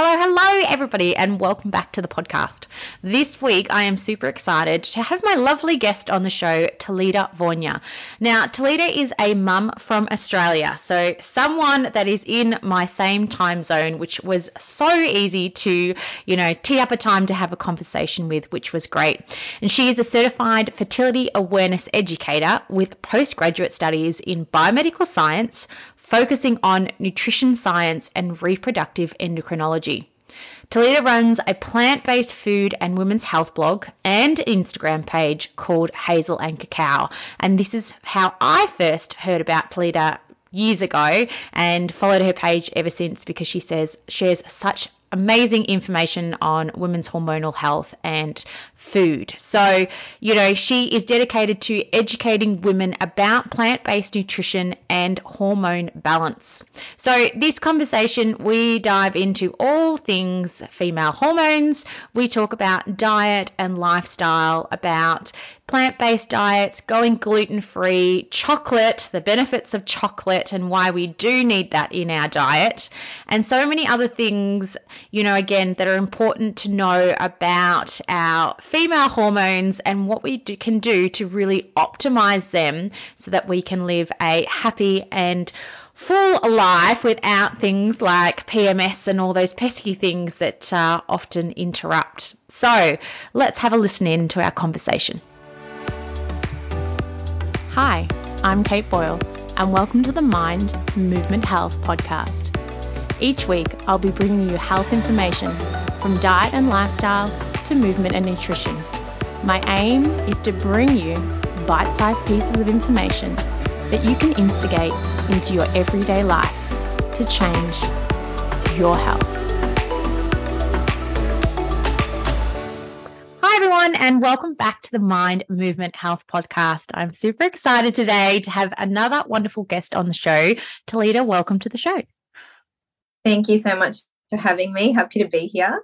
Hello, hello, everybody, and welcome back to the podcast. This week, I am super excited to have my lovely guest on the show, Talida Voinea. Now, Talida is a mum from Australia, so someone that is in my same time zone, which was so easy to, you know, tee up a time to have a conversation with, which was great. And she is a certified fertility awareness educator with postgraduate studies in biomedical science, focusing on nutrition science and reproductive endocrinology. Talida runs a plant based food and women's health blog and Instagram page called Hazel and Cacao. And this is how I first heard about Talida years ago and followed her page ever since because she says shares such amazing information on women's hormonal health and food. So, you know, she is dedicated to educating women about plant based nutrition and hormone balance. So, this conversation, we dive into all things female hormones. We talk about diet and lifestyle, about plant based diets, going gluten free, chocolate, the benefits of chocolate, and why we do need that in our diet, and so many other things, you know, again, that are important to know about our female hormones and what we do, can do to really optimize them so that we can live a happy and full life without things like PMS and all those pesky things that uh, often interrupt. So let's have a listen in to our conversation. Hi, I'm Kate Boyle, and welcome to the Mind Movement Health podcast. Each week, I'll be bringing you health information from diet and lifestyle to movement and nutrition. My aim is to bring you bite sized pieces of information that you can instigate into your everyday life to change your health. Hi, everyone, and welcome back to the Mind Movement Health Podcast. I'm super excited today to have another wonderful guest on the show. Talida, welcome to the show. Thank you so much for having me. Happy to be here.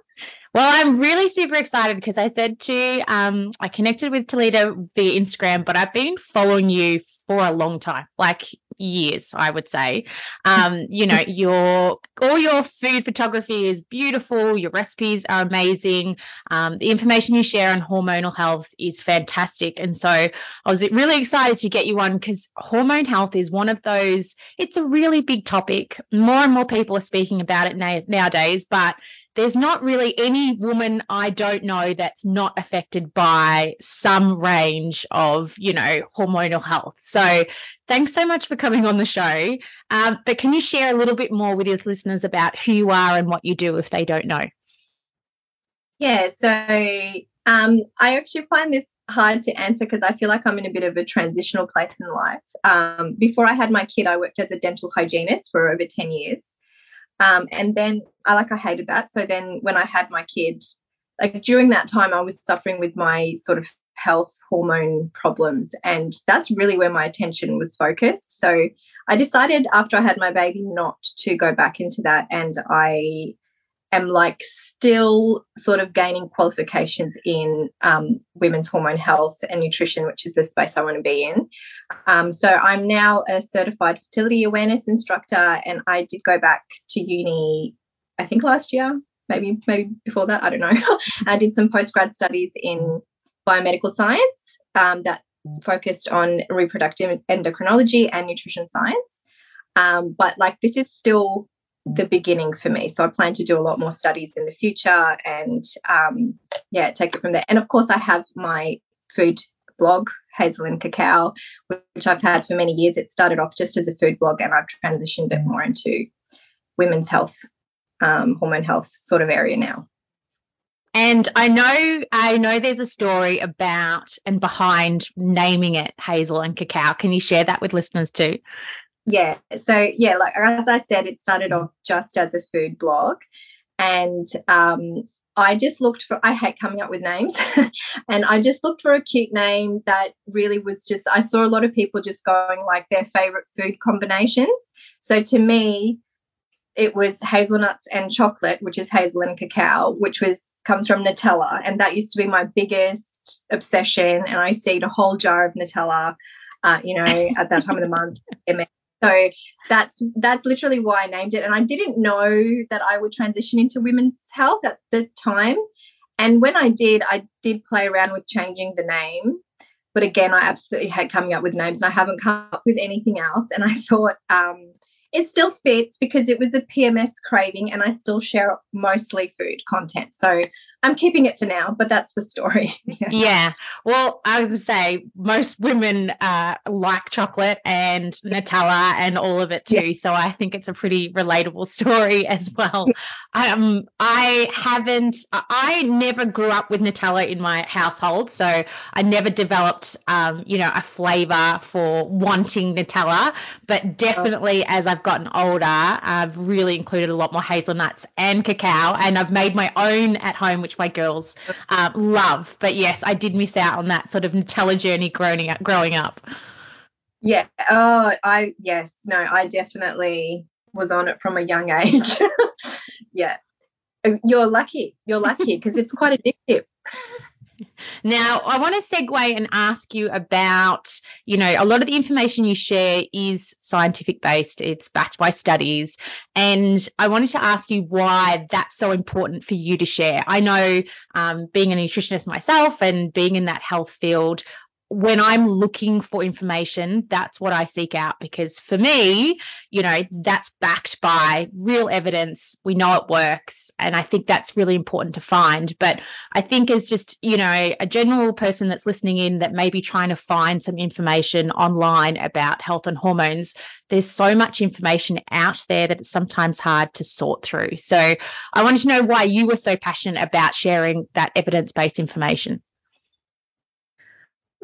Well, I'm really super excited because I said to, um, I connected with Talida via Instagram, but I've been following you for a long time, like years, I would say. Um, you know, your all your food photography is beautiful. Your recipes are amazing. Um, the information you share on hormonal health is fantastic. And so I was really excited to get you on because hormone health is one of those. It's a really big topic. More and more people are speaking about it na- nowadays, but there's not really any woman I don't know that's not affected by some range of, you know, hormonal health. So thanks so much for coming on the show. Um, but can you share a little bit more with your listeners about who you are and what you do if they don't know? Yeah, so um, I actually find this hard to answer because I feel like I'm in a bit of a transitional place in life. Um, before I had my kid, I worked as a dental hygienist for over 10 years. Um, and then I like I hated that. So then when I had my kid, like during that time, I was suffering with my sort of health hormone problems, and that's really where my attention was focused. So I decided after I had my baby not to go back into that, and I am like still sort of gaining qualifications in um, women's hormone health and nutrition, which is the space I want to be in. Um, so I'm now a certified fertility awareness instructor, and I did go back to uni, I think last year, maybe maybe before that, I don't know. I did some postgrad studies in biomedical science um, that focused on reproductive endocrinology and nutrition science. Um, but like this is still the beginning for me. So I plan to do a lot more studies in the future and um, yeah, take it from there. And of course, I have my food blog, Hazel and Cacao, which I've had for many years. It started off just as a food blog and I've transitioned it more into women's health, um, hormone health sort of area now. And I know I know there's a story about and behind naming it Hazel and Cacao. Can you share that with listeners too? Yeah so yeah like as i said it started off just as a food blog and um, I just looked for, I hate coming up with names, and I just looked for a cute name that really was just, I saw a lot of people just going like their favorite food combinations. So to me, it was hazelnuts and chocolate, which is hazel and cacao, which was comes from Nutella. And that used to be my biggest obsession. And I used to eat a whole jar of Nutella, uh, you know, at that time of the month. So that's that's literally why I named it. And I didn't know that I would transition into women's health at the time. And when I did, I did play around with changing the name. But again, I absolutely hate coming up with names and I haven't come up with anything else. And I thought um, it still fits because it was a PMS craving and I still share mostly food content. So I'm keeping it for now, but that's the story. yeah. yeah. Well, I was to say most women uh, like chocolate and Nutella and all of it too. Yeah. So I think it's a pretty relatable story as well. um, I haven't. I never grew up with Nutella in my household, so I never developed, um, you know, a flavor for wanting Nutella. But definitely, oh. as I've gotten older, I've really included a lot more hazelnuts and cacao, and I've made my own at home, which my girls um, love. But yes, I did miss out on that sort of Nutella journey growing up. Growing up. Yeah. Oh, I yes. No, I definitely was on it from a young age. yeah. You're lucky. You're lucky because it's quite addictive. Now, I want to segue and ask you about, you know, a lot of the information you share is scientific based, it's backed by studies. And I wanted to ask you why that's so important for you to share. I know um, being a nutritionist myself and being in that health field, when I'm looking for information, that's what I seek out because for me, you know, that's backed by real evidence. We know it works. And I think that's really important to find. But I think as just, you know, a general person that's listening in that may be trying to find some information online about health and hormones, there's so much information out there that it's sometimes hard to sort through. So I wanted to know why you were so passionate about sharing that evidence based information.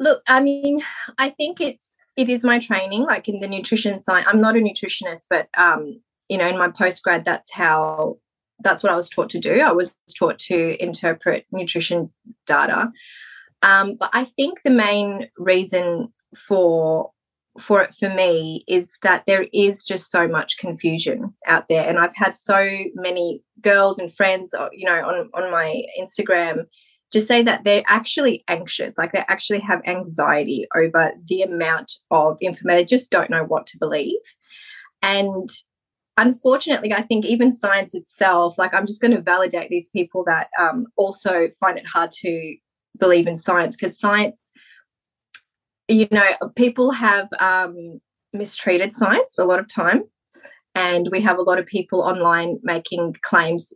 Look, I mean, I think it's it is my training, like in the nutrition side. I'm not a nutritionist, but um, you know, in my postgrad, that's how that's what I was taught to do. I was taught to interpret nutrition data. Um, but I think the main reason for for it for me is that there is just so much confusion out there and i've had so many girls and friends uh, you know on on my instagram just say that they're actually anxious, like they actually have anxiety over the amount of information. They just don't know what to believe. And unfortunately, I think even science itself, like I'm just going to validate these people that um, also find it hard to believe in science because science, you know, people have um, mistreated science a lot of time. And we have a lot of people online making claims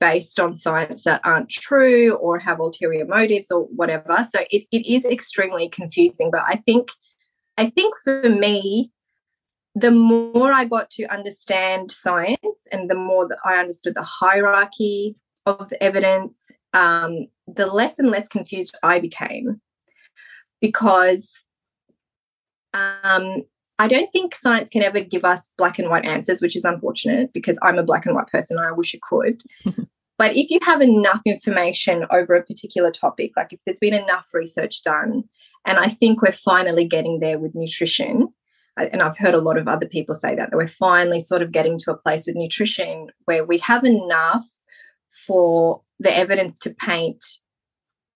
based on science that aren't true or have ulterior motives or whatever. So it, it is extremely confusing. But I think I think for me, the more I got to understand science and the more that I understood the hierarchy of the evidence, um, the less and less confused I became because um, I don't think science can ever give us black and white answers, which is unfortunate because I'm a black and white person. I wish it could. but if you have enough information over a particular topic, like if there's been enough research done, and I think we're finally getting there with nutrition, and I've heard a lot of other people say that, that we're finally sort of getting to a place with nutrition where we have enough for the evidence to paint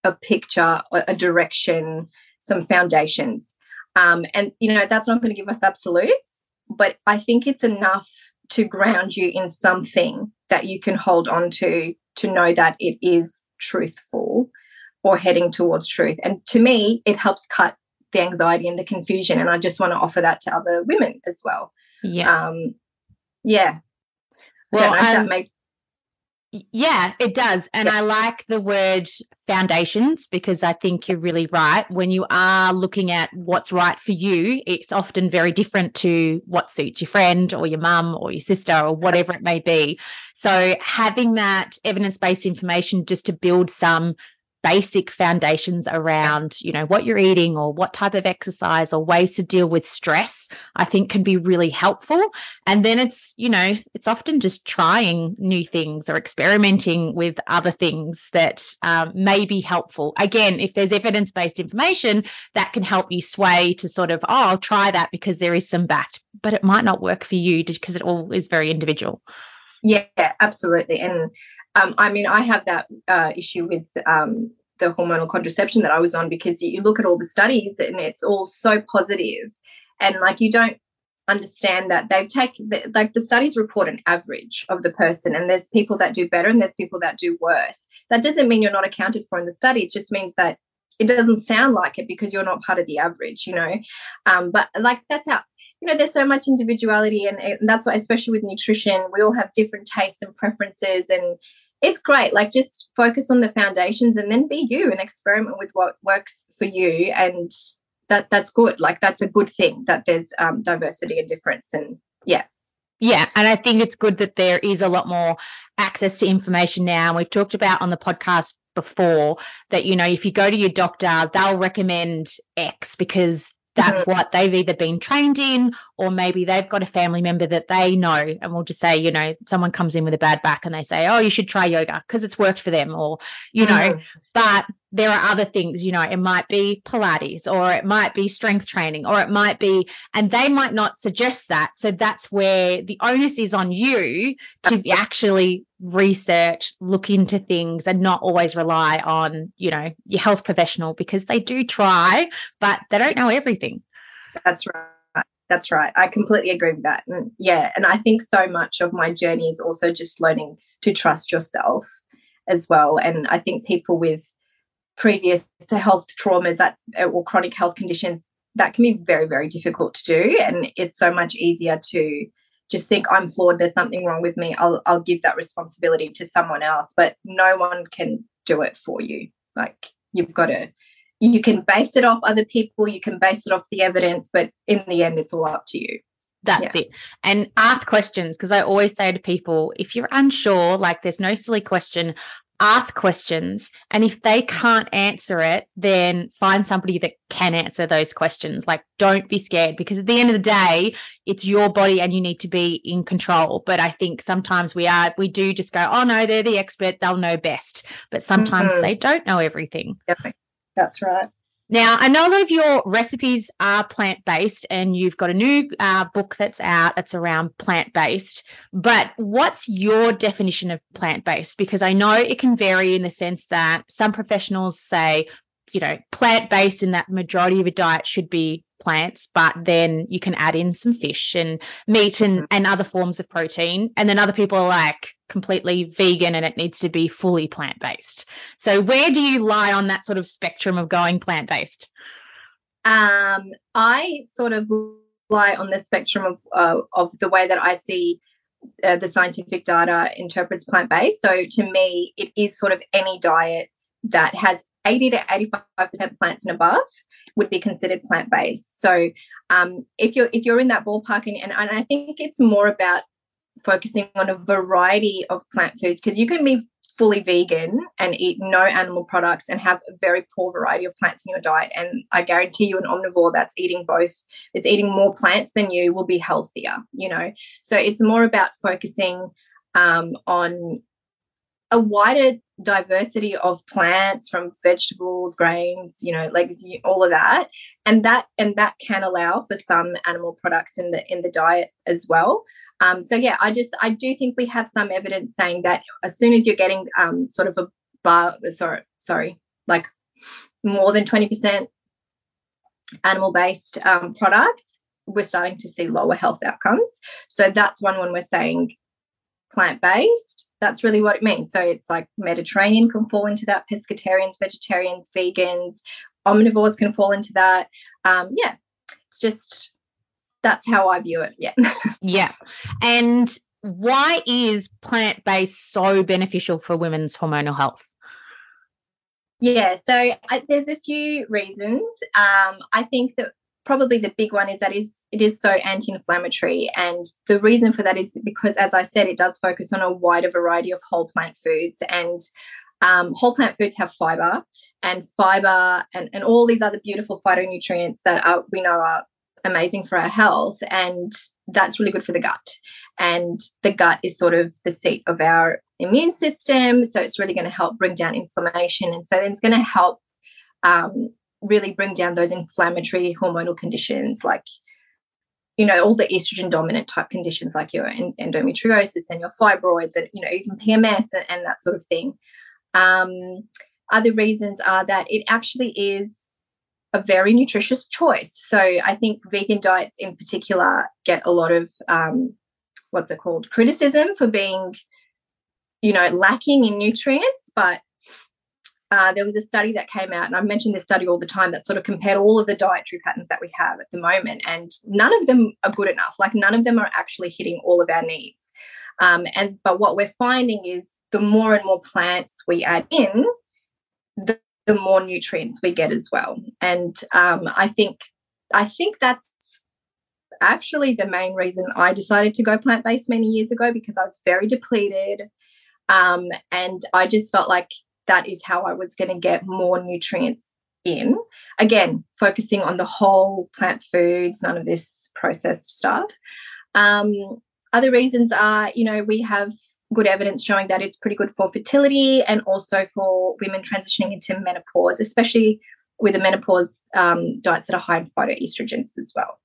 a picture, a direction, some foundations um, and, you know, that's not going to give us absolutes, but I think it's enough to ground you in something that you can hold on to to know that it is truthful or heading towards truth. And to me, it helps cut the anxiety and the confusion. And I just want to offer that to other women as well. Yeah. Um, yeah. Well, um, made- yeah, it does. And yeah. I like the word foundations because I think you're really right. When you are looking at what's right for you, it's often very different to what suits your friend or your mum or your sister or whatever it may be. So having that evidence based information just to build some basic foundations around, you know, what you're eating or what type of exercise or ways to deal with stress, I think can be really helpful. And then it's, you know, it's often just trying new things or experimenting with other things that um, may be helpful. Again, if there's evidence based information that can help you sway to sort of, oh, I'll try that because there is some backed, but it might not work for you because it all is very individual. Yeah, absolutely. And um, I mean, I have that uh, issue with um, the hormonal contraception that I was on because you, you look at all the studies and it's all so positive, and like you don't understand that they've taken like the studies report an average of the person and there's people that do better and there's people that do worse. That doesn't mean you're not accounted for in the study. It just means that it doesn't sound like it because you're not part of the average you know um, but like that's how you know there's so much individuality and, and that's why especially with nutrition we all have different tastes and preferences and it's great like just focus on the foundations and then be you and experiment with what works for you and that that's good like that's a good thing that there's um, diversity and difference and yeah yeah, and I think it's good that there is a lot more access to information now. And We've talked about on the podcast before that you know if you go to your doctor they'll recommend x because that's mm-hmm. what they've either been trained in or maybe they've got a family member that they know and we'll just say you know someone comes in with a bad back and they say oh you should try yoga because it's worked for them or you know mm. but there are other things you know it might be pilates or it might be strength training or it might be and they might not suggest that so that's where the onus is on you to actually research look into things and not always rely on you know your health professional because they do try but they don't know everything that's right that's right. I completely agree with that. And yeah, and I think so much of my journey is also just learning to trust yourself as well. And I think people with previous health traumas that uh, or chronic health conditions that can be very very difficult to do and it's so much easier to just think I'm flawed there's something wrong with me I'll I'll give that responsibility to someone else but no one can do it for you like you've got to you can base it off other people you can base it off the evidence but in the end it's all up to you that's yeah. it. And ask questions because I always say to people, if you're unsure, like there's no silly question, ask questions and if they can't answer it then find somebody that can answer those questions. Like don't be scared because at the end of the day it's your body and you need to be in control. But i think sometimes we are we do just go oh no they're the expert they'll know best. But sometimes mm-hmm. they don't know everything. That's right now, I know a lot of your recipes are plant based, and you've got a new uh, book that's out that's around plant based. But what's your definition of plant based? Because I know it can vary in the sense that some professionals say, you know, plant based in that majority of a diet should be plants, but then you can add in some fish and meat and, mm-hmm. and other forms of protein. And then other people are like completely vegan and it needs to be fully plant based. So where do you lie on that sort of spectrum of going plant based? Um, I sort of lie on the spectrum of uh, of the way that I see uh, the scientific data interprets plant based. So to me, it is sort of any diet that has 80 to 85% plants and above would be considered plant-based. So um, if you're if you're in that ballpark, and, and I think it's more about focusing on a variety of plant foods because you can be fully vegan and eat no animal products and have a very poor variety of plants in your diet. And I guarantee you, an omnivore that's eating both, it's eating more plants than you, will be healthier. You know, so it's more about focusing um, on a wider diversity of plants from vegetables grains you know like all of that. And that and that can allow for some animal products in the in the diet as well. Um, so yeah i just i do think we have some evidence saying that as soon as you're getting um, sort of a bar sorry sorry like more than 20% animal based um, products we're starting to see lower health outcomes. So that's one when we're saying plant based that's really what it means. So it's like Mediterranean can fall into that, pescatarians, vegetarians, vegans, omnivores can fall into that. Um, yeah, it's just that's how I view it. Yeah. yeah. And why is plant based so beneficial for women's hormonal health? Yeah, so I, there's a few reasons. Um, I think that probably the big one is that is it is so anti-inflammatory. And the reason for that is because as i said it does focus on a wider variety of whole plant foods. And um, whole plant foods have fiber and fiber and, and all these other beautiful phytonutrients that are, we know are amazing for our health. And that's really good for the gut. And the gut is sort of the seat of our immune system. So it's really going to help bring down inflammation. And so then it's going to help um, really bring down those inflammatory hormonal conditions like you know all the estrogen dominant type conditions like your endometriosis and your fibroids and you know even pms and, and that sort of thing um, other reasons are that it actually is a very nutritious choice. So I think vegan diets in particular get a lot of um, what's it called criticism for being, you know, lacking in nutrients. But uh, there was a study that came out, and I mention this study all the time that sort of compared all of the dietary patterns that we have at the moment, and none of them are good enough. Like none of them are actually hitting all of our needs. Um, and but what we're finding is the more and more plants we add in, the, the more nutrients we get as well. And um, I think I think that's actually the main reason I decided to go plant based many years ago because I was very depleted. Um, and I just felt like that is how I was going to get more nutrients in. Again, focusing on the whole plant foods, none of this processed stuff. Um, other reasons are, you know, we have good evidence showing that it's pretty good for fertility and also for women transitioning into menopause, especially with the menopause um, diets that are high in phytoestrogens as well.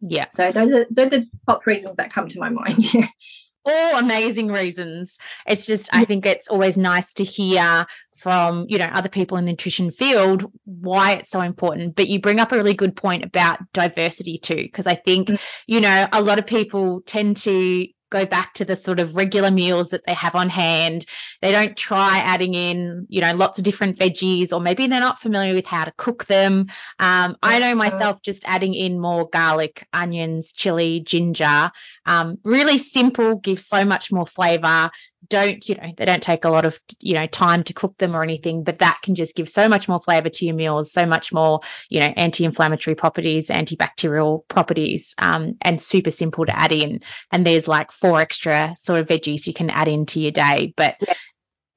Yeah. So those are those are the top reasons that come to my mind. All amazing reasons. It's just I think it's always nice to hear from you know other people in the nutrition field why it's so important but you bring up a really good point about diversity too because i think mm. you know a lot of people tend to go back to the sort of regular meals that they have on hand. They don't try adding in, you know, lots of different veggies, or maybe they're not familiar with how to cook them. Um, I know myself just adding in more garlic, onions, chili, ginger. Um, really simple, gives so much more flavor don't you know they don't take a lot of you know time to cook them or anything but that can just give so much more flavor to your meals so much more you know anti-inflammatory properties antibacterial properties um, and super simple to add in. And there's like four extra sort of veggies you can add into your day. But yeah.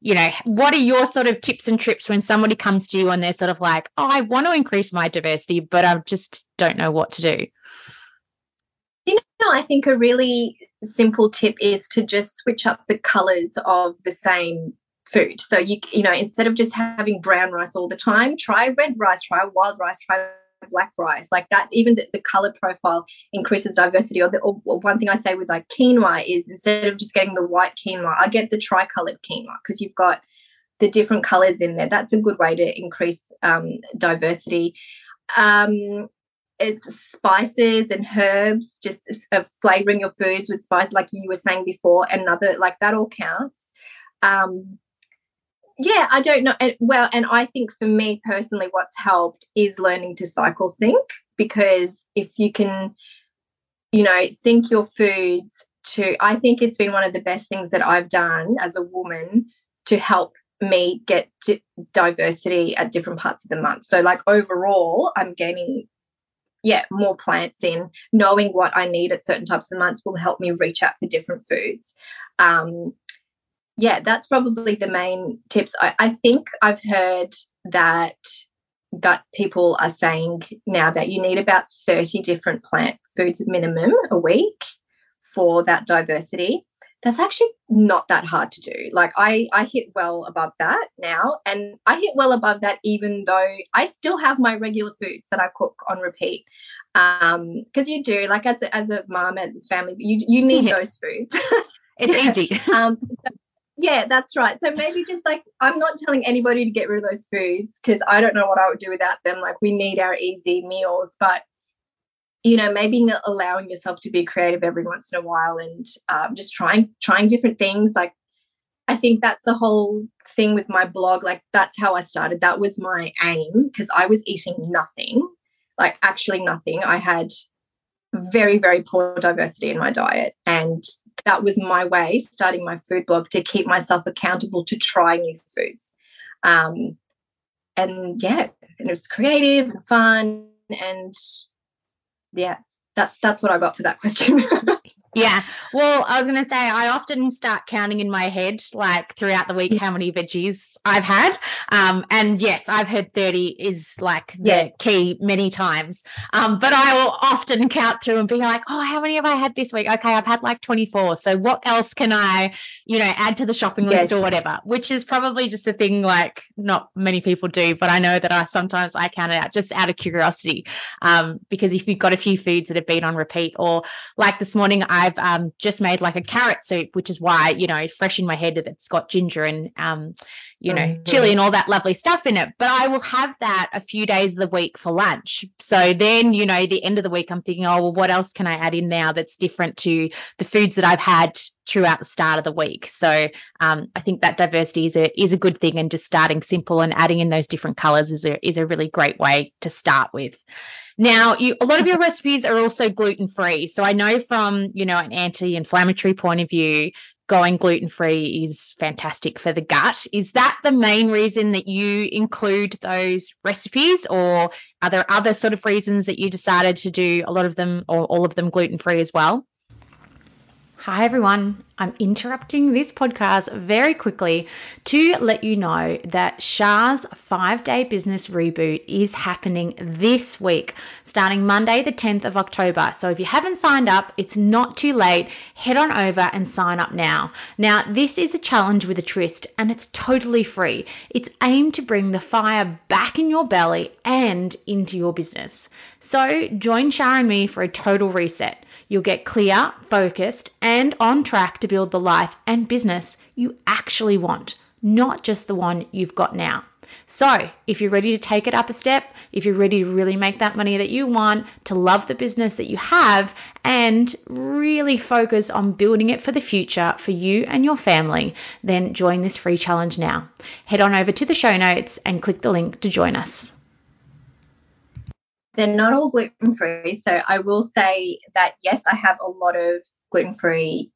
you know what are your sort of tips and trips when somebody comes to you and they're sort of like oh i want to increase my diversity but i just don't know what to do you know i think a really simple tip is to just switch up the colors of the same food. So you you know instead of just having brown rice all the time, try red rice, try wild rice, try black rice. Like that even the, the color profile increases diversity. Or, the, or one thing i say with like quinoa is instead of just getting the white quinoa i get the tricolored quinoa because you've got the different colors in there. That's a good way to increase um, diversity. Um, it's spices and herbs, just uh, flavoring your foods with spice, like you were saying before, another like that all counts. Um, yeah, I don't know. Well, and I think for me personally, what's helped is learning to cycle sync because if you can, you know, sync your foods to, I think it's been one of the best things that I've done as a woman to help me get diversity at different parts of the month. So, like overall, I'm gaining yeah, more plants in. Knowing what I need at certain times of the month will help me reach out for different foods. Um, yeah, that's probably the main tips. I, I think I've heard that gut people are saying now that you need about 30 different plant foods minimum a week for that diversity that's actually not that hard to do. Like I, I hit well above that now, and I hit well above that even though I still have my regular foods that I cook on repeat. Um, because you do, like as a, as a mom, as a family, you you need yeah. those foods. it's easy. um, so, yeah, that's right. So maybe just like I'm not telling anybody to get rid of those foods because I don't know what I would do without them. Like we need our easy meals, but you know maybe allowing yourself to be creative every once in a while and um, just trying trying different things. Like i think that's the whole thing with my blog. Like that's how i started. That was my aim because i was eating nothing like actually nothing. I had very very poor diversity in my diet. And that was my way starting my food blog to keep myself accountable to try new foods. Um, and yeah and it was creative and fun and yeah, that's that's what I got for that question. yeah. Well, I was going to say I often start counting in my head like throughout the week how many veggies I've had. Um, and yes, I've heard 30 is like the yeah. key many times. Um, but I will often count through and be like, oh, how many have I had this week? Okay, I've had like 24. So what else can I, you know, add to the shopping list yes. or whatever? Which is probably just a thing like not many people do, but I know that I sometimes I count it out just out of curiosity. Um, because if you've got a few foods that have been on repeat, or like this morning, I've um, just made like a carrot soup, which is why, you know, fresh in my head that it's got ginger and um, you know, mm-hmm. chili and all that lovely stuff in it. But I will have that a few days of the week for lunch. So then, you know, the end of the week, I'm thinking, oh, well, what else can I add in now that's different to the foods that I've had throughout the start of the week? So um, I think that diversity is a is a good thing, and just starting simple and adding in those different colors is a is a really great way to start with. Now, you, a lot of your recipes are also gluten free. So I know from, you know, an anti-inflammatory point of view, going gluten free is fantastic for the gut. Is that the main reason that you include those recipes, or are there other sort of reasons that you decided to do a lot of them or all of them gluten free as well? Hi, everyone. I'm interrupting this podcast very quickly to let you know that Shaa's five day business reboot is happening this week, starting Monday, the 10th of October. So if you haven't signed up, it's not too late. Head on over and sign up now. Now, this is a challenge with a twist and it's totally free. It's aimed to bring the fire back in your belly and into your business. So join Shah and me for a total reset. You'll get clear, focused, and on track to build the life and business you actually want, not just the one you've got now. So, if you're ready to take it up a step, if you're ready to really make that money that you want, to love the business that you have, and really focus on building it for the future for you and your family, then join this free challenge now. Head on over to the show notes and click the link to join us. They're not all gluten free. So I will say that, yes, I have a lot of gluten free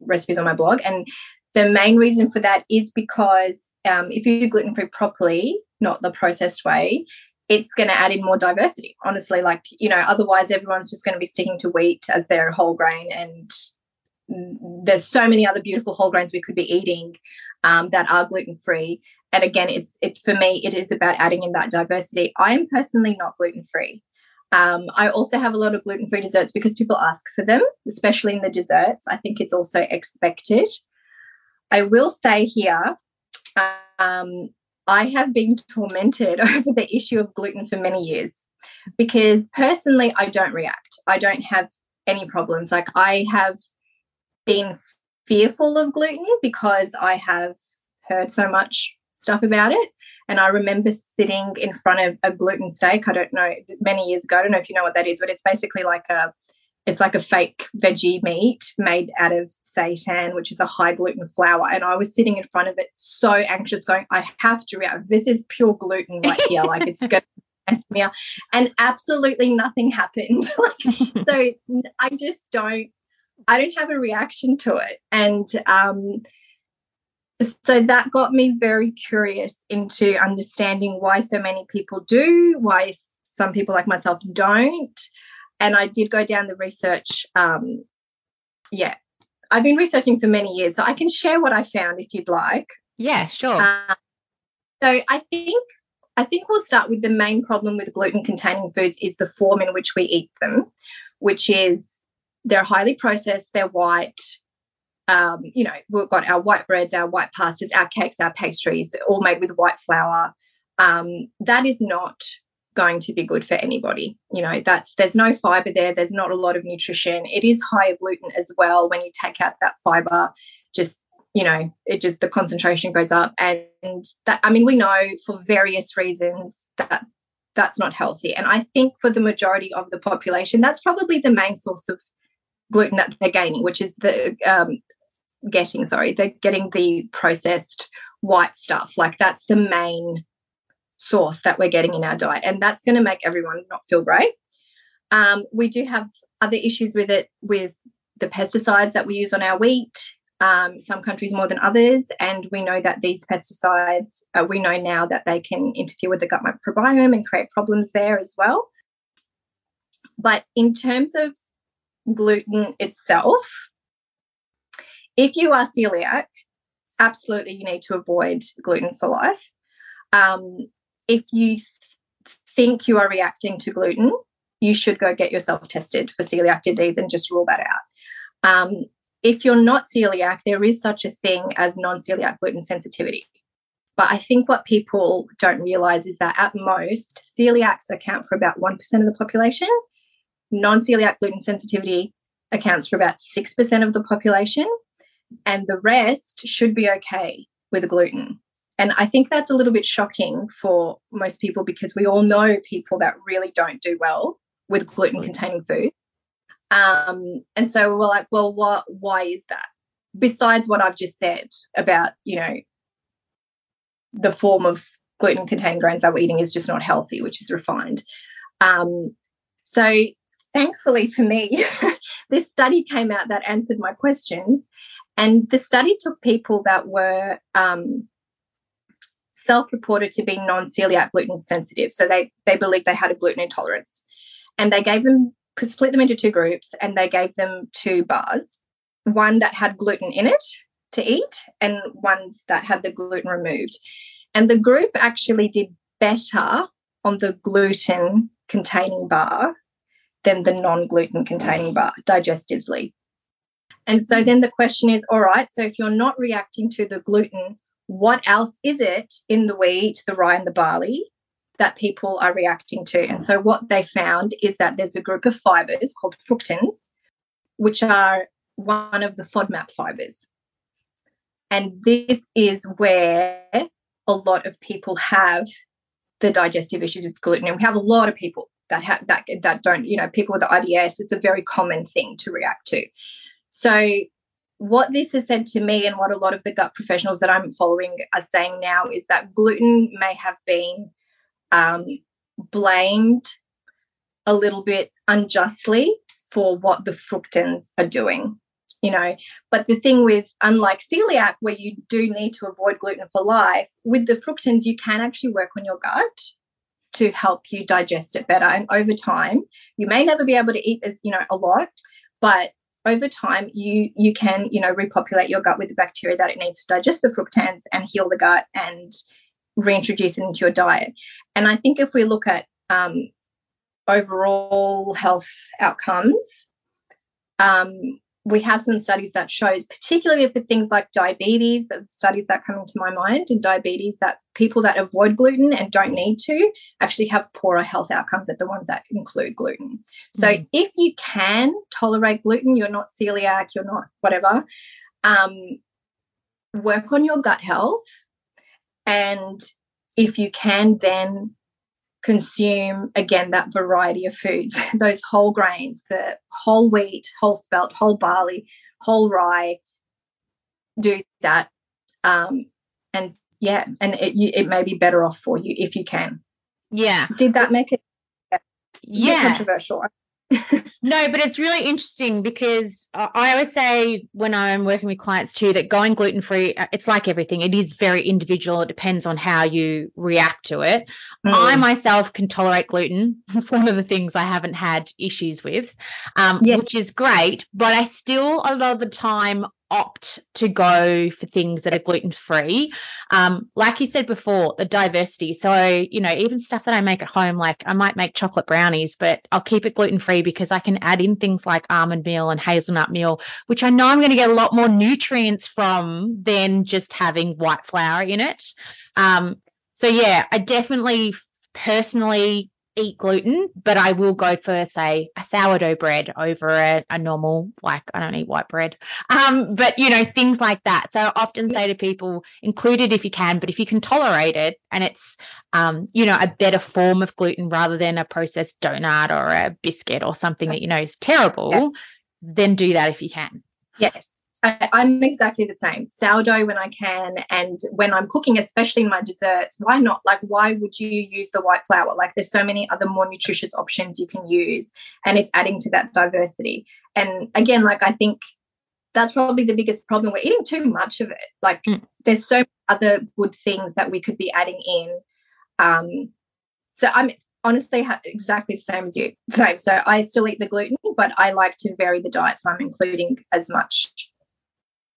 recipes on my blog. And the main reason for that is because um, if you do gluten free properly, not the processed way, it's going to add in more diversity. Honestly, like, you know, otherwise everyone's just going to be sticking to wheat as their whole grain. And there's so many other beautiful whole grains we could be eating um, that are gluten free and again it's it's for me it is about adding in that diversity. I am personally not gluten free um, i also have a lot of gluten free desserts because people ask for them especially in the desserts. I think it's also expected. I will say here um, i have been tormented over the issue of gluten for many years because personally i don't react. I don't have any problems. Like i have been fearful of gluten because i have heard so much stuff about it. And I remember sitting in front of a gluten steak. I don't know many years ago. I don't know if you know what that is, but it's basically like a it's like a fake veggie meat made out of seitan, which is a high gluten flour. And I was sitting in front of it so anxious, going, I have to react. This is pure gluten right here. like it's gonna mess me up. And absolutely nothing happened. so I just don't I don't have a reaction to it. And um so that got me very curious into understanding why so many people do, why some people like myself don't. And I did go down the research. Um, yeah, I've been researching for many years, so I can share what I found if you'd like. Yeah, sure. Uh, so I think I think we'll start with the main problem with gluten-containing foods is the form in which we eat them, which is they're highly processed, they're white, um, you know, we've got our white breads, our white pastas, our cakes, our pastries, all made with white flour. Um, that is not going to be good for anybody. You know, that's there's no fiber there. There's not a lot of nutrition. It is high in gluten as well. When you take out that fiber, just you know, it just the concentration goes up, and that I mean, we know for various reasons that that's not healthy. And I think for the majority of the population, that's probably the main source of gluten that they're gaining, which is the um, getting, sorry, they're getting the processed white stuff. Like that's the main source that we're getting in our diet. And that's going to make everyone not feel great. Um, we do have other issues with it with the pesticides that we use on our wheat, um, some countries more than others. And we know that these pesticides, uh, we know now that they can interfere with the gut microbiome and create problems there as well. But in terms of gluten itself, if you are celiac, absolutely you need to avoid gluten for life. Um, if you th- think you are reacting to gluten, you should go get yourself tested for celiac disease and just rule that out. Um, if you're not celiac, there is such a thing as non celiac gluten sensitivity. But I think what people don't realize is that at most, celiacs account for about 1% of the population. Non celiac gluten sensitivity accounts for about 6% of the population and the rest should be okay with gluten. and I think that's a little bit shocking for most people because we all know people that really don't do well with gluten containing food. Um, and so we're like, well, what, why is that? Besides what I've just said about, you know, the form of gluten containing grains that we're eating is just not healthy, which is refined. Um, so thankfully for me, this study came out that answered my questions. And the study took people that were um, self-reported to be non-celiac gluten sensitive. So they they believed they had a gluten intolerance, and they gave them split them into two groups, and they gave them two bars, one that had gluten in it to eat, and ones that had the gluten removed. And the group actually did better on the gluten containing bar than the non-gluten containing bar digestively. And so then the question is, all right, so if you're not reacting to the gluten what else is it in the wheat, the rye, and the barley that people are reacting to? And so, what they found is that there's a group of fibers called fructans, which are one of the FODMAP fibers. And this is where a lot of people have the digestive issues with gluten. And we have a lot of people that have that that don't, you know, people with IBS, it's a very common thing to react to. So what this has said to me and what a lot of the gut professionals that I'm following are saying now is that gluten may have been um, blamed a little bit unjustly for what the fructans are doing. You know, but the thing with unlike celiac, where you do need to avoid gluten for life, with the fructans, you can actually work on your gut to help you digest it better. And over time, you may never be able to eat as, you know, a lot, but over time you you can you know repopulate your gut with the bacteria that it needs to digest the fructans and heal the gut and reintroduce it into your diet. And i think if we look at um, overall health outcomes um, we have some studies that shows, particularly for things like diabetes, studies that come into my mind in diabetes, that people that avoid gluten and don't need to actually have poorer health outcomes than the ones that include gluten. So mm. if you can tolerate gluten, you're not celiac, you're not whatever, um, work on your gut health. And if you can, then consume again that variety of foods, those whole grains, the whole wheat, whole spelt, whole barley, whole rye. Do that, um, and yeah, and it, you, it may be better off for you if you can. Yeah. Did that make it? Yeah. Controversial no, but it's really interesting because I always say when I'm working with clients too that going gluten free, uh, it's like everything. It is very individual. It depends on how you react to it. Mm. I myself can tolerate gluten. It's one of the things I haven't had issues with, um, yeah. which is great. But I still, a lot of the time, opt to go for things that are gluten free. Um, like you said before, the diversity. So, you know, even stuff that I make at home, like I might make chocolate brownies, but I'll keep it gluten free because I can add in things like almond meal and hazelnut meal, which I know I'm going to get a lot more nutrients from than just having white flour in it. Um, so yeah, I definitely personally eat gluten, but I will go for say a sourdough bread over a, a, normal like I don't eat white bread. Um, but you know things like that. So I often say to people, include it if you can, but if you can tolerate it and it's um, you know a better form of gluten rather than a processed donut or a biscuit or something that you know is terrible, yeah. then do that if you can. Yes. I, am exactly the same. Sourdough when I can, and when I'm cooking, especially in my desserts, why not? Like, why would you use the white flour? Like, there's so many other more nutritious options you can use, and it's adding to that diversity. And again, like, I think that's probably the biggest problem. We're eating too much of it. Like, mm. there's so many other good things that we could be adding in. Um, so I'm honestly exactly the same as you. Same. So I still eat the gluten, but I like to vary the diet. So I'm including as much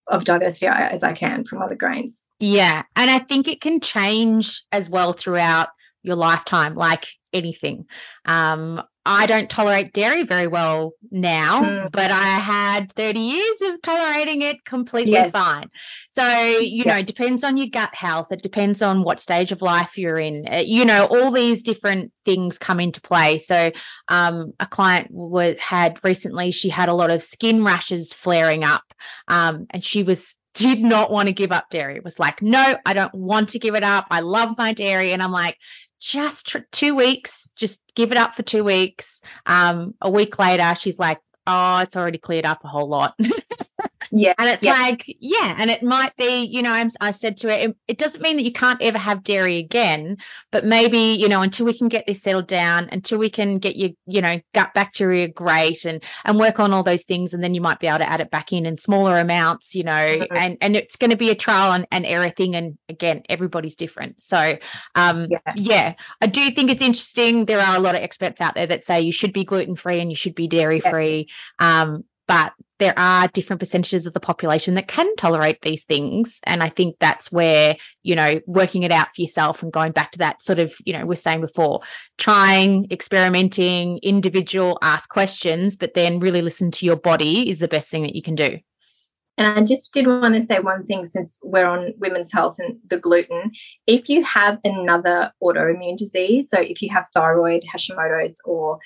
of diversity as I can from other grains. Yeah. And I think it can change as well throughout your lifetime, like anything. Um, I don't tolerate dairy very well now, mm. but I had 30 years of tolerating it completely yes. fine. So, you yeah. know, it depends on your gut health. It depends on what stage of life you're in. Uh, you know, all these different things come into play. So, um, a client w- had recently, she had a lot of skin rashes flaring up, um, and she was did not want to give up dairy. It was like, no, I don't want to give it up. I love my dairy. And I'm like, just tr- two weeks, just give it up for two weeks. Um, a week later, she's like, oh, it's already cleared up a whole lot. Yeah. And it's yeah. like, yeah, and it might be, you know, I'm, I said to her, it, it doesn't mean that you can't ever have dairy again, but maybe, you know, until we can get this settled down, until we can get your, you know, gut bacteria great and and work on all those things, and then you might be able to add it back in in smaller amounts, you know, Mhm. and and it's going to be a trial and, and error thing, and again, everybody's different. So, um, Yeah. yeah, I do think it's interesting. There are a lot of experts out there that say you should be gluten free and you should be dairy free. Um, but there are different percentages of the population that can tolerate these things. And I think that's where, you know, working it out for yourself and going back to that sort of, you know, we we're saying before, trying, experimenting, individual, ask questions, but then really listen to your body is the best thing that you can do. And I just did want to say one thing since we're on women's health and the gluten. If you have another autoimmune disease, so if you have thyroid, Hashimoto's, or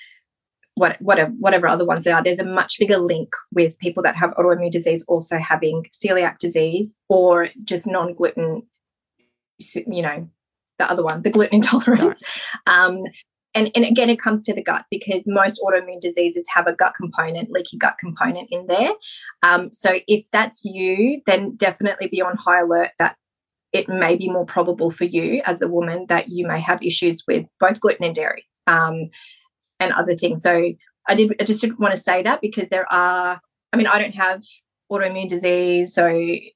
what, whatever, whatever other ones there are, there's a much bigger link with people that have autoimmune disease also having celiac disease or just non gluten, you know, the other one, the gluten intolerance. Um, and, and again, it comes to the gut because most autoimmune diseases have a gut component, leaky gut component in there. Um, so if that's you, then definitely be on high alert that it may be more probable for you as a woman that you may have issues with both gluten and dairy um, and other things. So I did I just didn't want to say that because there are. I mean, I don't have autoimmune disease, so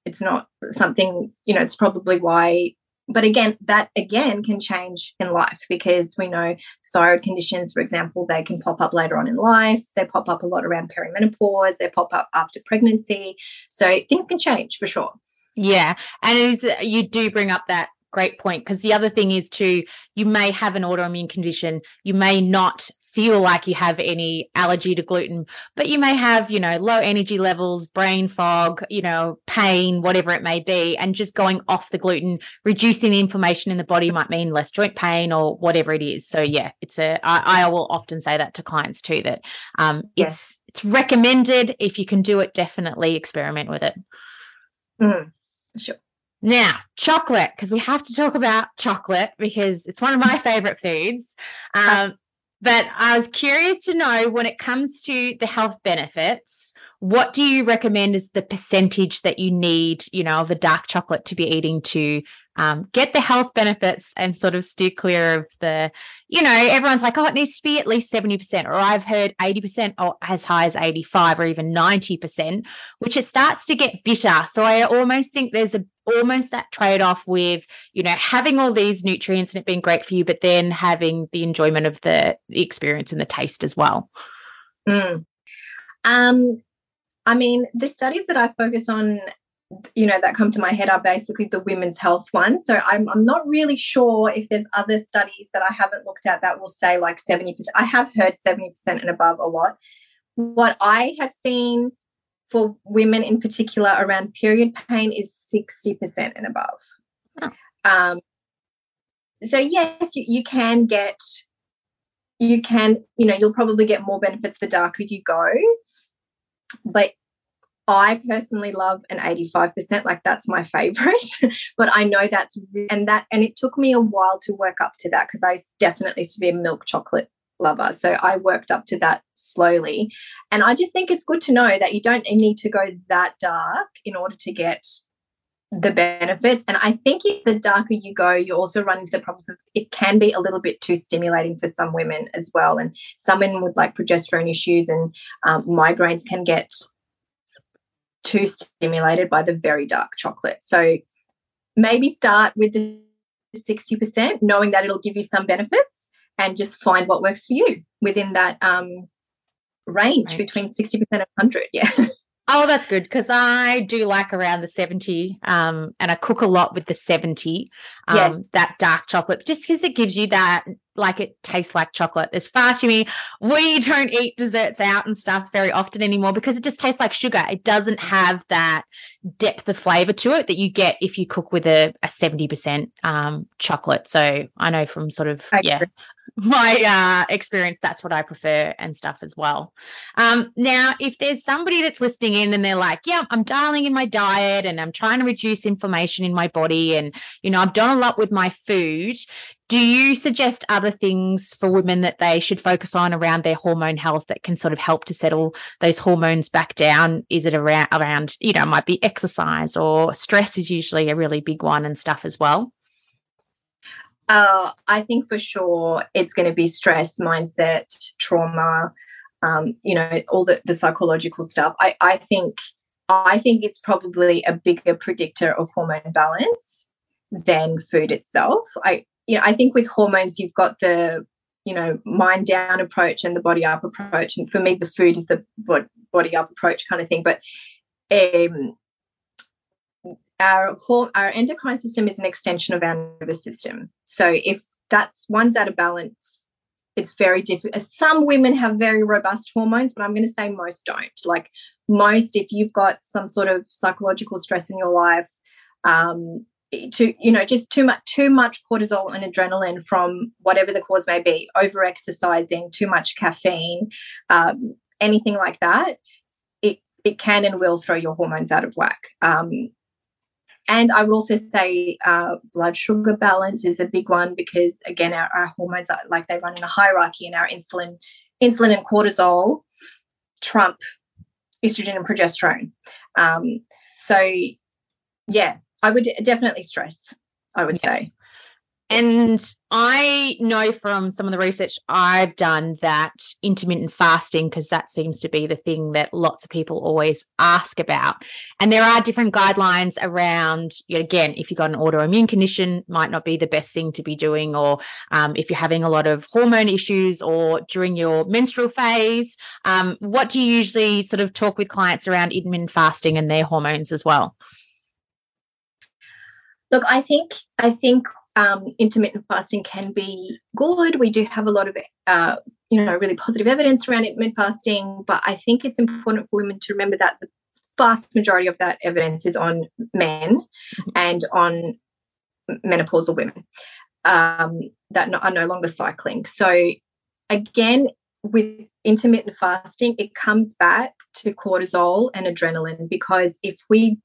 it's not something you know. It's probably why. But again, that again can change in life because we know thyroid conditions, for example, they can pop up later on in life. They pop up a lot around perimenopause. They pop up after pregnancy. So things can change for sure. Yeah, and you do bring up that great point because the other thing is too you may have an autoimmune condition, you may not feel like you have any allergy to gluten, but you may have, you know, low energy levels, brain fog, you know, pain, whatever it may be, and just going off the gluten, reducing the inflammation in the body might mean less joint pain or whatever it is. So yeah, it's a I, I will often say that to clients too that um it's it's recommended if you can do it, definitely experiment with it. Mm, sure. Now, chocolate, because we have to talk about chocolate because it's one of my favorite foods. Um, but I was curious to know when it comes to the health benefits, what do you recommend is the percentage that you need, you know, of the dark chocolate to be eating to um, get the health benefits and sort of steer clear of the, you know, everyone's like, oh, it needs to be at least 70%, or I've heard 80% or as high as 85 or even 90%, which it starts to get bitter. So I almost think there's a almost that trade off with, you know, having all these nutrients and it being great for you, but then having the enjoyment of the, the experience and the taste as well. Mm. Um, I mean, the studies that I focus on, you know, that come to my head are basically the women's health ones. So I'm, I'm not really sure if there's other studies that I haven't looked at that will say like 70%. I have heard 70% and above a lot. What I have seen for women in particular around period pain is 60% and above. Oh. Um, so yes, you, you can get, you can, you know, you'll probably get more benefits the darker you go. But I personally love an 85%, like that's my favorite. but I know that's, and that, and it took me a while to work up to that because I definitely used to be a milk chocolate lover. So I worked up to that slowly. And I just think it's good to know that you don't need to go that dark in order to get the benefits. And I think the darker you go, you also run into the problems of it can be a little bit too stimulating for some women as well. And some women with like progesterone issues and um, migraines can get too stimulated by the very dark chocolate. So maybe start with the 60%, knowing that it'll give you some benefits and just find what works for you within that um, range Right. between 60% and 100. Yeah. Oh, that's good because I do like around the 70, um, and I cook a lot with the 70, um, Yes. that dark chocolate, just because it gives you that, like it tastes like chocolate. There's far too many. We don't eat desserts out and stuff very often anymore because it just tastes like sugar. It doesn't have that depth of flavor to it that you get if you cook with a, a 70% um, chocolate. So I know from sort of, I yeah, agree. My uh, experience, that's what I prefer and stuff as well. Um, now, if there's somebody that's listening in and they're like, yeah, I'm dialing in my diet and I'm trying to reduce inflammation in my body and, you know, I've done a lot with my food. Do you suggest other things for women that they should focus on around their hormone health that can sort of help to settle those hormones back down? Is it around, around you know, it might be exercise or stress is usually a really big one and stuff as well? Uh, I think for sure it's going to be stress, mindset, trauma, um, you know, all the, the psychological stuff. I, I think I think it's probably a bigger predictor of hormone balance than food itself. I you know, I think with hormones you've got the you know mind down approach and the body up approach, and for me the food is the body up approach kind of thing. But um, our our endocrine system is an extension of our nervous system. So if that's one's out of balance, it's very difficult. Some women have very robust hormones, but I'm going to say most don't. Like most, if you've got some sort of psychological stress in your life, um, to you know just too much too much cortisol and adrenaline from whatever the cause may be, over exercising, too much caffeine, um, anything like that, it it can and will throw your hormones out of whack. Um, and I would also say uh, blood sugar balance is a big one because again, our, our, hormones are like they run in a hierarchy, and our insulin, insulin and cortisol trump estrogen and progesterone. Um, so, yeah, I would definitely stress. I would yeah. say. And I know from some of the research I've done that intermittent fasting, because that seems to be the thing that lots of people always ask about. And there are different guidelines around, you know, again, if you've got an autoimmune condition, might not be the best thing to be doing, or um, if you're having a lot of hormone issues or during your menstrual phase. Um, what do you usually sort of talk with clients around intermittent fasting and their hormones as well? Look, I think I think um, intermittent fasting can be good. We do have a lot of, uh, you know, really positive evidence around intermittent fasting, but I think it's important for women to remember that the vast majority of that evidence is on men mm-hmm. and on menopausal women um, that are no longer cycling. So again, with intermittent fasting, it comes back to cortisol and adrenaline because if we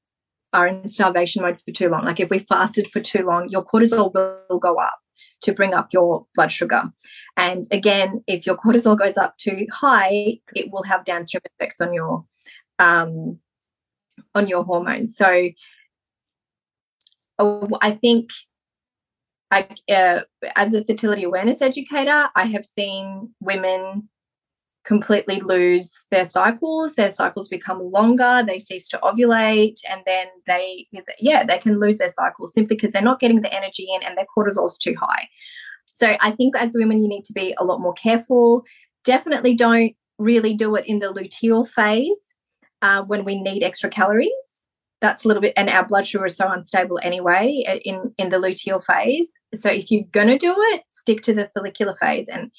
are in starvation mode for too long. Like if we fasted for too long, your cortisol will go up to bring up your blood sugar. And again, if your cortisol goes up too high, it will have downstream effects on your um, on your hormones. So oh, I think I, uh, as a fertility awareness educator, I have seen women completely lose their cycles their cycles become longer they cease to ovulate and then they yeah they can lose their cycles simply because they're not getting the energy in and their cortisol's too high. So i think as women you need to be a lot more careful. Definitely don't really do it in the luteal phase uh, when we need extra calories. That's a little bit and our blood sugar is so unstable anyway uh, in in the luteal phase. So if you're going to do it stick to the follicular phase and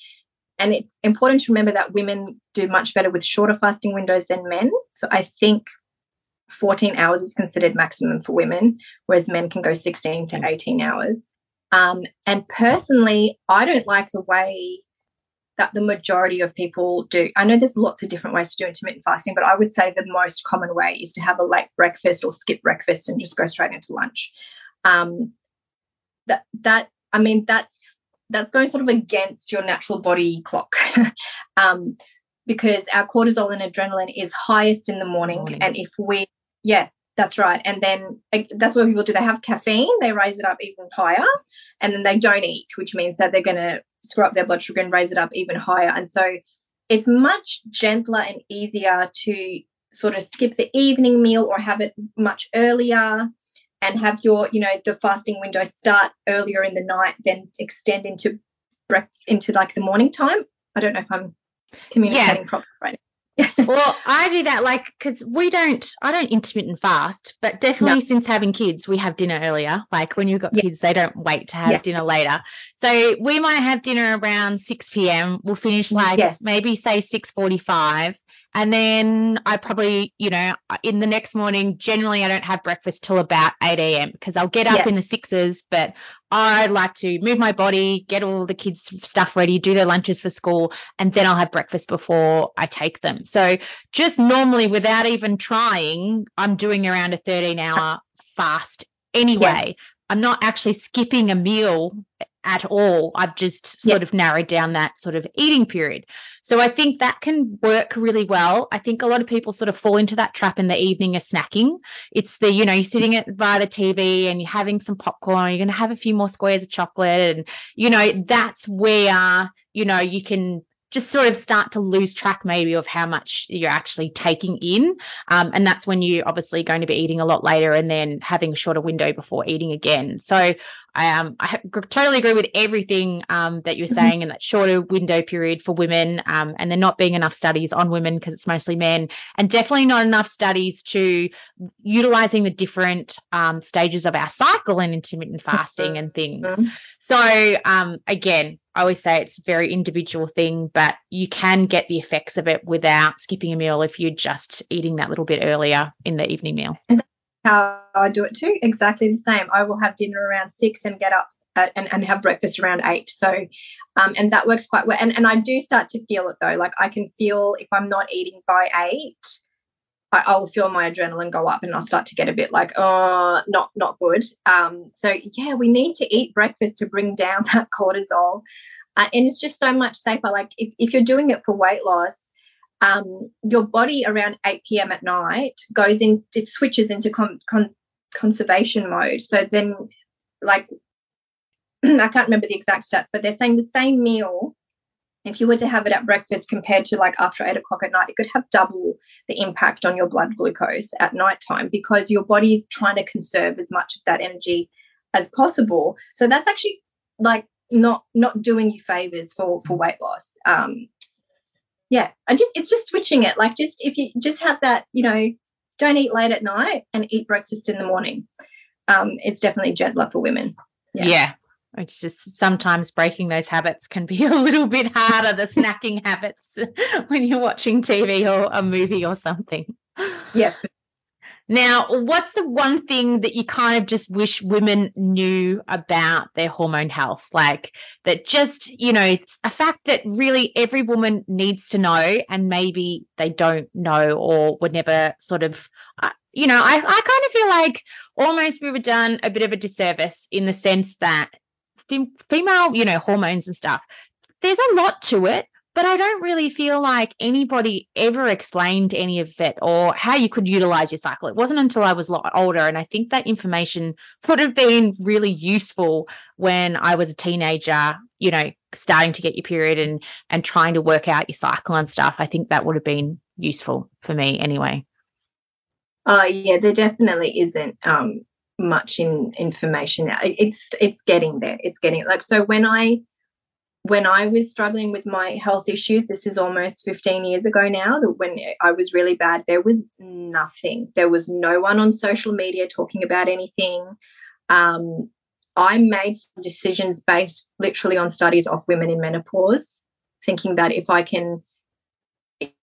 and it's important to remember that women do much better with shorter fasting windows than men. So I think 14 hours is considered maximum for women, whereas men can go 16 to 18 hours. Um, and personally, I don't like the way that the majority of people do. I know there's lots of different ways to do intermittent fasting, but I would say the most common way is to have a late breakfast or skip breakfast and just go straight into lunch. Um, that that I mean that's that's going sort of against your natural body clock. Um, because our cortisol and adrenaline is highest in the morning, morning. and if we yeah that's right. And then that's what people do they have caffeine they raise it up even higher and then they don't eat which means that they're going to screw up their blood sugar and raise it up even higher. And so it's much gentler and easier to sort of skip the evening meal or have it much earlier and have your, you know, the fasting window start earlier in the night, then extend into into like the morning time. I don't know if I'm communicating yeah. properly right well, I do that like because we don't, I don't intermittent fast, but definitely no. since having kids, we have dinner earlier. Like when you've got yeah. kids, they don't wait to have yeah. dinner later. So we might have dinner around 6 p.m. We'll finish like yes. maybe say 6:45, And then I probably, you know, in the next morning, generally I don't have breakfast till about 8 a.m. because I'll get up yeah. in the sixes, but I like to move my body, get all the kids' stuff ready, do their lunches for school, and then I'll have breakfast before I take them. So just normally without even trying, I'm doing around a 13 hour fast anyway. Yes. I'm not actually skipping a meal at all. I've just sort yep. of narrowed down that sort of eating period. So I think that can work really well. I think a lot of people sort of fall into that trap in the evening of snacking. It's the, you know, you're sitting at by the TV and you're having some popcorn, you're going to have a few more squares of chocolate. And, you know, that's where, you know, you can just sort of start to lose track maybe of how much you're actually taking in. Um, and that's when you're obviously going to be eating a lot later and then having a shorter window before eating again. So um, I totally agree with everything um, that you're mm-hmm. saying in that shorter window period for women, um, and there not being enough studies on women because it's mostly men, and definitely not enough studies to utilizing the different um, stages of our cycle and intermittent fasting and things. Mm-hmm. So um, again, I always say it's a very individual thing, but you can get the effects of it without skipping a meal if you're just eating that little bit earlier in the evening meal. And that's how I do it too, exactly the same. I will have dinner around six and get up at, and, and have breakfast around eight. So, um, and that works quite well. And, and I do start to feel it though. Like I can feel if I'm not eating by eight, I, I'll feel my adrenaline go up and I'll start to get a bit like, oh, not not good. Um, so yeah, we need to eat breakfast to bring down that cortisol. Uh, and it's just so much safer. Like if, if you're doing it for weight loss, um, your body around 8 p.m. at night goes in, it switches into con, con, conservation mode. So then, like, I can't remember the exact stats, but they're saying the same meal if you were to have it at breakfast compared to like after eight o'clock at night, it could have double the impact on your blood glucose at night time because your body is trying to conserve as much of that energy as possible. So that's actually like not not doing you favors for for weight loss. Um, yeah, and just it's just switching it. Like just if you just have that, you know, don't eat late at night and eat breakfast in the morning. Um, it's definitely gentler for women. Yeah. yeah. It's just sometimes breaking those habits can be a little bit harder, the snacking habits when you're watching TV or a movie or something. Yeah. Now, what's the one thing that you kind of just wish women knew about their hormone health? Like that just, you know, it's a fact that really every woman needs to know and maybe they don't know or would never sort of, uh, you know, I, I kind of feel like almost we were done a bit of a disservice in the sense that female, you know, hormones and stuff, there's a lot to it, but I don't really feel like anybody ever explained any of it or how you could utilize your cycle. It wasn't until I was a lot older. And I think that information would have been really useful when I was a teenager, you know, starting to get your period and, and trying to work out your cycle and stuff. I think that would have been useful for me anyway. Oh, yeah, there definitely isn't. Um, much in information it's it's getting there. It's getting like so when i when i was struggling with my health issues this is almost 15 years ago now that when i was really bad there was nothing. There was no one on social media talking about anything. Um, i made some decisions based literally on studies of women in menopause thinking that if i can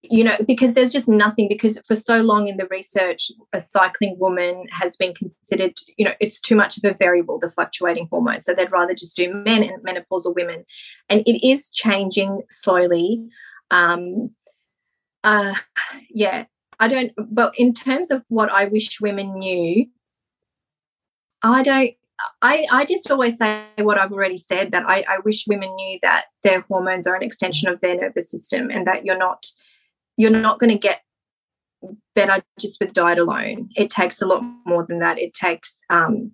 you know, because there's just nothing, because for so long in the research, a cycling woman has been considered, you know, it's too much of a variable, the fluctuating hormones. So they'd rather just do men and menopausal women. And it is changing slowly. Um, uh, yeah, I don't, but in terms of what I wish women knew, I don't, I, I just always say what I've already said that I, I wish women knew that their hormones are an extension of their nervous system and that you're not you're not going to get better just with diet alone. It takes a lot more than that. It takes um,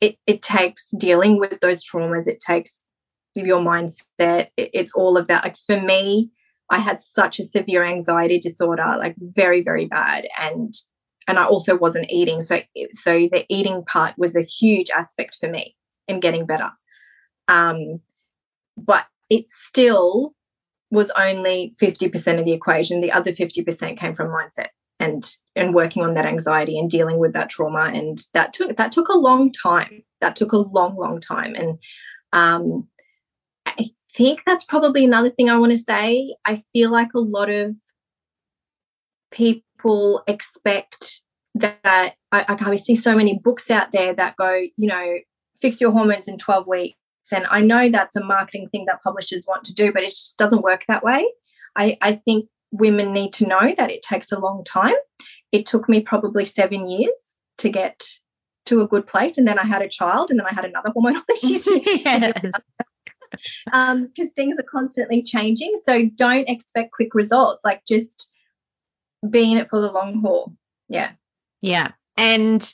it, it takes dealing with those traumas. It takes your mindset. It, it's all of that. Like for me, I had such a severe anxiety disorder, like very very bad, and and I also wasn't eating. So so the eating part was a huge aspect for me in getting better. Um, but it still was only 50% of the equation. The other 50% came from mindset and and working on that anxiety and dealing with that trauma. And that took that took a long time. That took a long, long time. And um, I think that's probably another thing I want to say. I feel like a lot of people expect that I, I see so many books out there that go, you know, fix your hormones in 12 weeks. And I know that's a marketing thing that publishers want to do, but it just doesn't work that way. I, I think women need to know that it takes a long time. It took me probably seven years to get to a good place. And then I had a child and then I had another hormonal issue. yes. um, because things are constantly changing. So don't expect quick results. Like just be in it for the long haul. Yeah. Yeah. And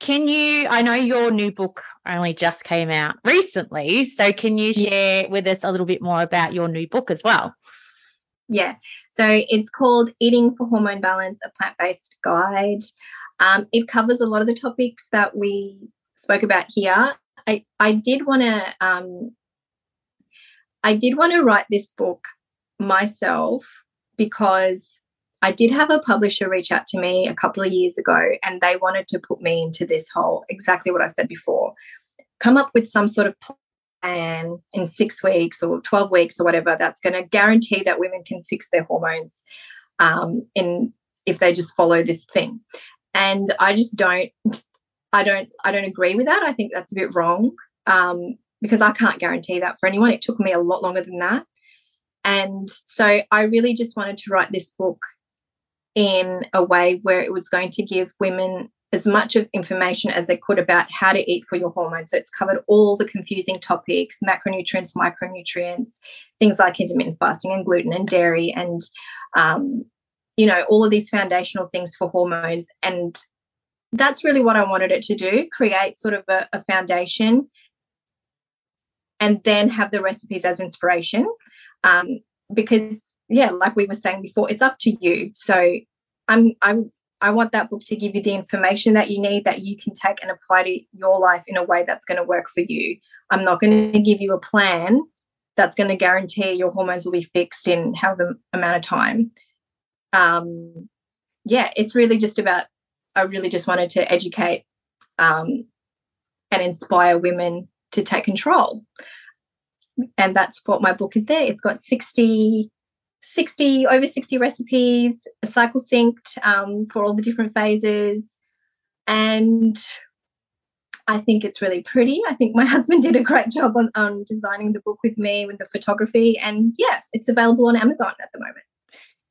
can you, I know your new book only just came out recently. So can you share with us a little bit more about your new book as well? Yeah. So it's called Eating for Hormone Balance, a plant based guide. Um, it covers a lot of the topics that we spoke about here. I, I did want to um, I did want to write this book myself because I did have a publisher reach out to me a couple of years ago and they wanted to put me into this whole exactly what I said before come up with some sort of plan in six weeks or 12 weeks or whatever that's going to guarantee that women can fix their hormones um, in if they just follow this thing. And I just don't I don't I don't agree with that. I think that's a bit wrong um, because I can't guarantee that for anyone. It took me a lot longer than that. And so I really just wanted to write this book in a way where it was going to give women as much of information as they could about how to eat for your hormones. So it's covered all the confusing topics, macronutrients, micronutrients, things like intermittent fasting and gluten and dairy and um, you know, all of these foundational things for hormones. And that's really what I wanted it to do, create sort of a, a foundation and then have the recipes as inspiration. Um, because yeah, like we were saying before, it's up to you. So I'm I'm I want that book to give you the information that you need that you can take and apply to your life in a way that's going to work for you. I'm not going to give you a plan that's going to guarantee your hormones will be fixed in however amount of time. Um, yeah, it's really just about, I really just wanted to educate um, and inspire women to take control. And that's what my book is there. It's got 60 60 over 60 recipes, cycle synced um, for all the different phases, and I think it's really pretty. I think my husband did a great job on, on designing the book with me with the photography, and yeah, it's available on Amazon at the moment.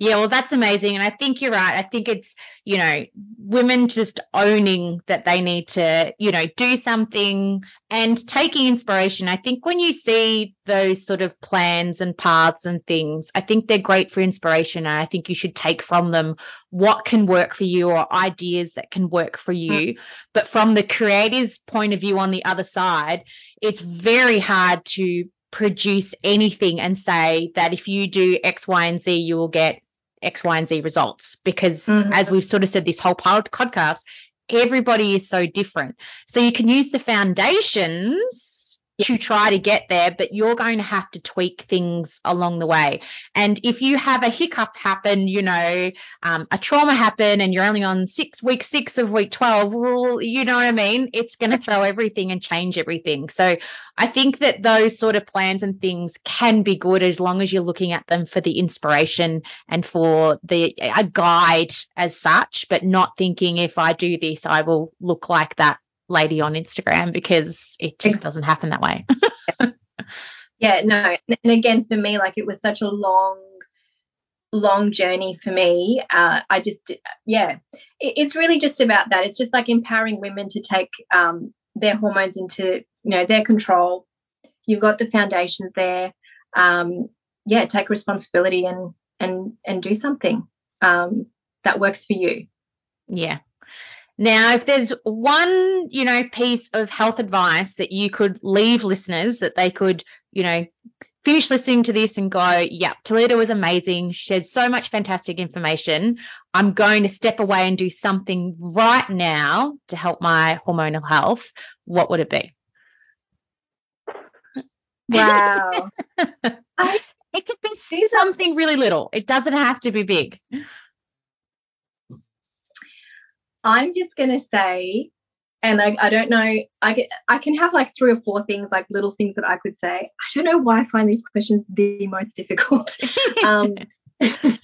Yeah, well, that's amazing. And I think you're right. I think it's, you know, women just owning that they need to, you know, do something and taking inspiration. I think when you see those sort of plans and paths and things, I think they're great for inspiration. And I think you should take from them what can work for you or ideas that can work for you. Mm. But from the creator's point of view on the other side, it's very hard to produce anything and say that if you do X, Y, and Z, you will get X, Y, and Z results. Because mm-hmm. as we've sort of said this whole podcast, everybody is so different. So you can use the foundations to try to get there, but you're going to have to tweak things along the way. And if you have a hiccup happen, you know, um, a trauma happen and you're only on six week six of week 12, well, you know what I mean? It's going to throw everything and change everything. So I think that those sort of plans and things can be good as long as you're looking at them for the inspiration and for the a guide as such, but not thinking if I do this, I will look like that lady on Instagram because it just doesn't happen that way. yeah, no. And again, for me, like it was such a long, long journey for me. Uh, I just, yeah, it, it's really just about that. It's just like empowering women to take um, their hormones into, you know, their control. You've got the foundations there. Um, yeah, take responsibility and and and do something um, that works for you. Yeah, now, if there's one, you know, piece of health advice that you could leave listeners that they could, you know, finish listening to this and go, yep, Talida was amazing. She had so much fantastic information. I'm going to step away and do something right now to help my hormonal health. What would it be? Wow. it could be something really little. It doesn't have to be big. I'm just going to say, and I, I don't know, I, I can have like three or four things, like little things that I could say. I don't know why I find these questions the most difficult. um,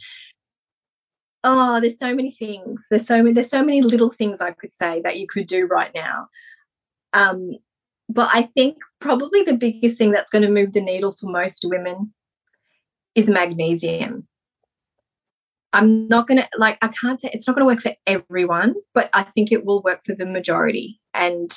oh, there's so many things. There's so many, there's so many little things I could say that you could do right now. Um, but I think probably the biggest thing that's going to move the needle for most women is magnesium. I'm not going to, like, I can't say it's not going to work for everyone, but I think it will work for the majority. And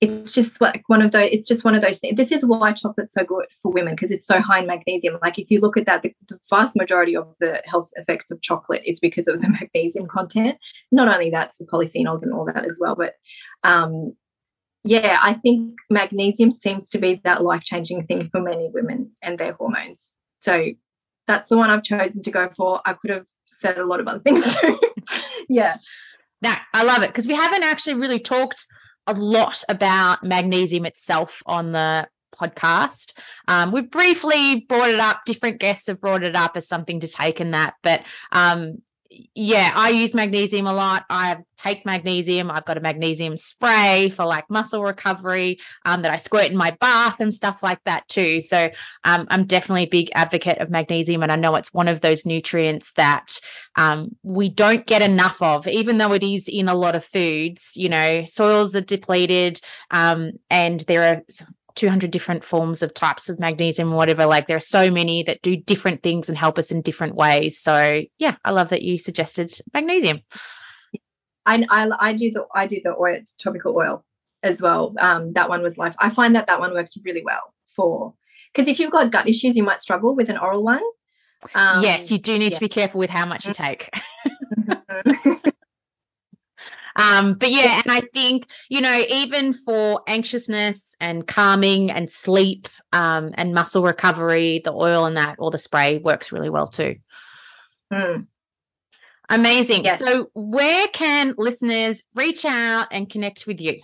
it's just like one of those, it's just one of those things. This is why chocolate's so good for women because it's so high in magnesium. Like, if you look at that, the, the vast majority of the health effects of chocolate is because of the magnesium content. Not only that, it's the polyphenols and all that as well, but um, yeah, I think magnesium seems to be that life changing thing for many women and their hormones. So that's the one I've chosen to go for. I could have said a lot of other things too. yeah. Now, I love it because we haven't actually really talked a lot about magnesium itself on the podcast. Um, we've briefly brought it up. Different guests have brought it up as something to take in that, but um, yeah, I use magnesium a lot. I take magnesium. I've got a magnesium spray for like muscle recovery um, that I squirt in my bath and stuff like that too. So um, I'm definitely a big advocate of magnesium, and I know it's one of those nutrients that um, we don't get enough of, even though it is in a lot of foods. You know, soils are depleted, um, and there are 200 different forms of types of magnesium or whatever. Like there are so many that do different things and help us in different ways. So yeah, I love that you suggested magnesium. I, I, I do the I do the oil topical oil as well. Um, that one was life. I find that that one works really well for because if you've got gut issues, you might struggle with an oral one. Um, yes, you do need yeah. to be careful with how much you take. Um, but yeah, and I think, you know, even for anxiousness and calming and sleep um, and muscle recovery, the oil and that or the spray works really well too. Mm. Amazing. Yes. So, where can listeners reach out and connect with you?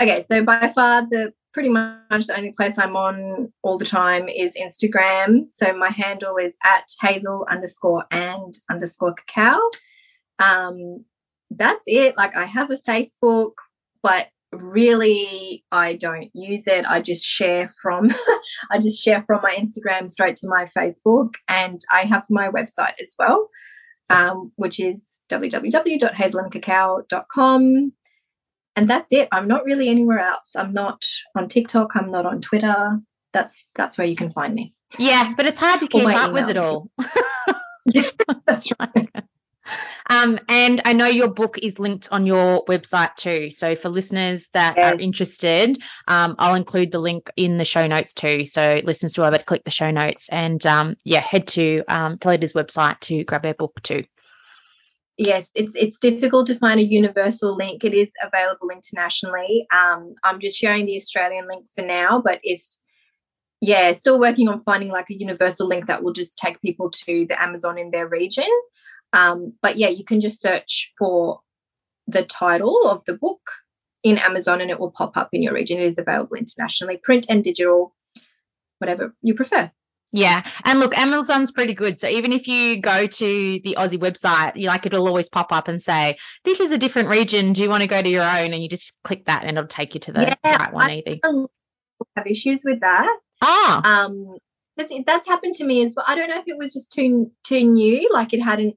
Okay, so by far the pretty much the only place I'm on all the time is Instagram. So my handle is at hazel underscore and underscore cacao. Um, that's it. Like I have a Facebook, but really I don't use it. I just share from I just share from my Instagram straight to my Facebook and I have my website as well, um, which is www.hazelandcacao.com. And that's it. I'm not really anywhere else. I'm not on TikTok, I'm not on Twitter. That's that's where you can find me. Yeah, but it's hard to keep up with it all. yeah, that's right. Um, and I know your book is linked on your website too. So for listeners that yes. are interested, um, I'll include the link in the show notes too. So listeners will be able to click the show notes and um, yeah, head to um, Talida's website to grab our book too. Yes, it's it's difficult to find a universal link. It is available internationally. Um, I'm just sharing the Australian link for now, but if yeah, still working on finding like a universal link that will just take people to the Amazon in their region. Um, but yeah, you can just search for the title of the book in Amazon and it will pop up in your region. It is available internationally, print and digital, whatever you prefer. Yeah. And look, Amazon's pretty good. So even if you go to the Aussie website, you like it'll always pop up and say, This is a different region. Do you want to go to your own? And you just click that and it'll take you to the yeah, right one I have issues with that. Ah. Um that's, that's happened to me as well. I don't know if it was just too too new, like it hadn't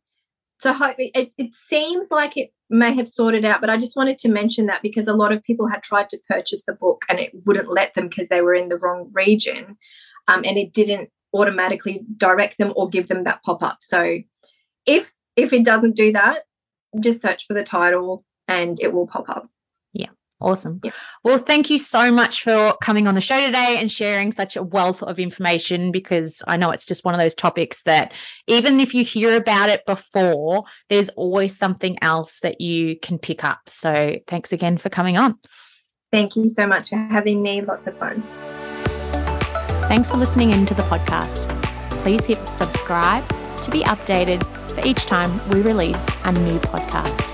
so it, it seems like it may have sorted out, but I just wanted to mention that because a lot of people had tried to purchase the book and it wouldn't let them because they were in the wrong region, um, and it didn't automatically direct them or give them that pop up. So if if it doesn't do that, just search for the title and it will pop up. Awesome. Yeah. Well, thank you so much for coming on the show today and sharing such a wealth of information because I know it's just one of those topics that even if you hear about it before, there's always something else that you can pick up. So thanks again for coming on. Thank you so much for having me. Lots of fun. Thanks for listening in to the podcast. Please hit subscribe to be updated for each time we release a new podcast.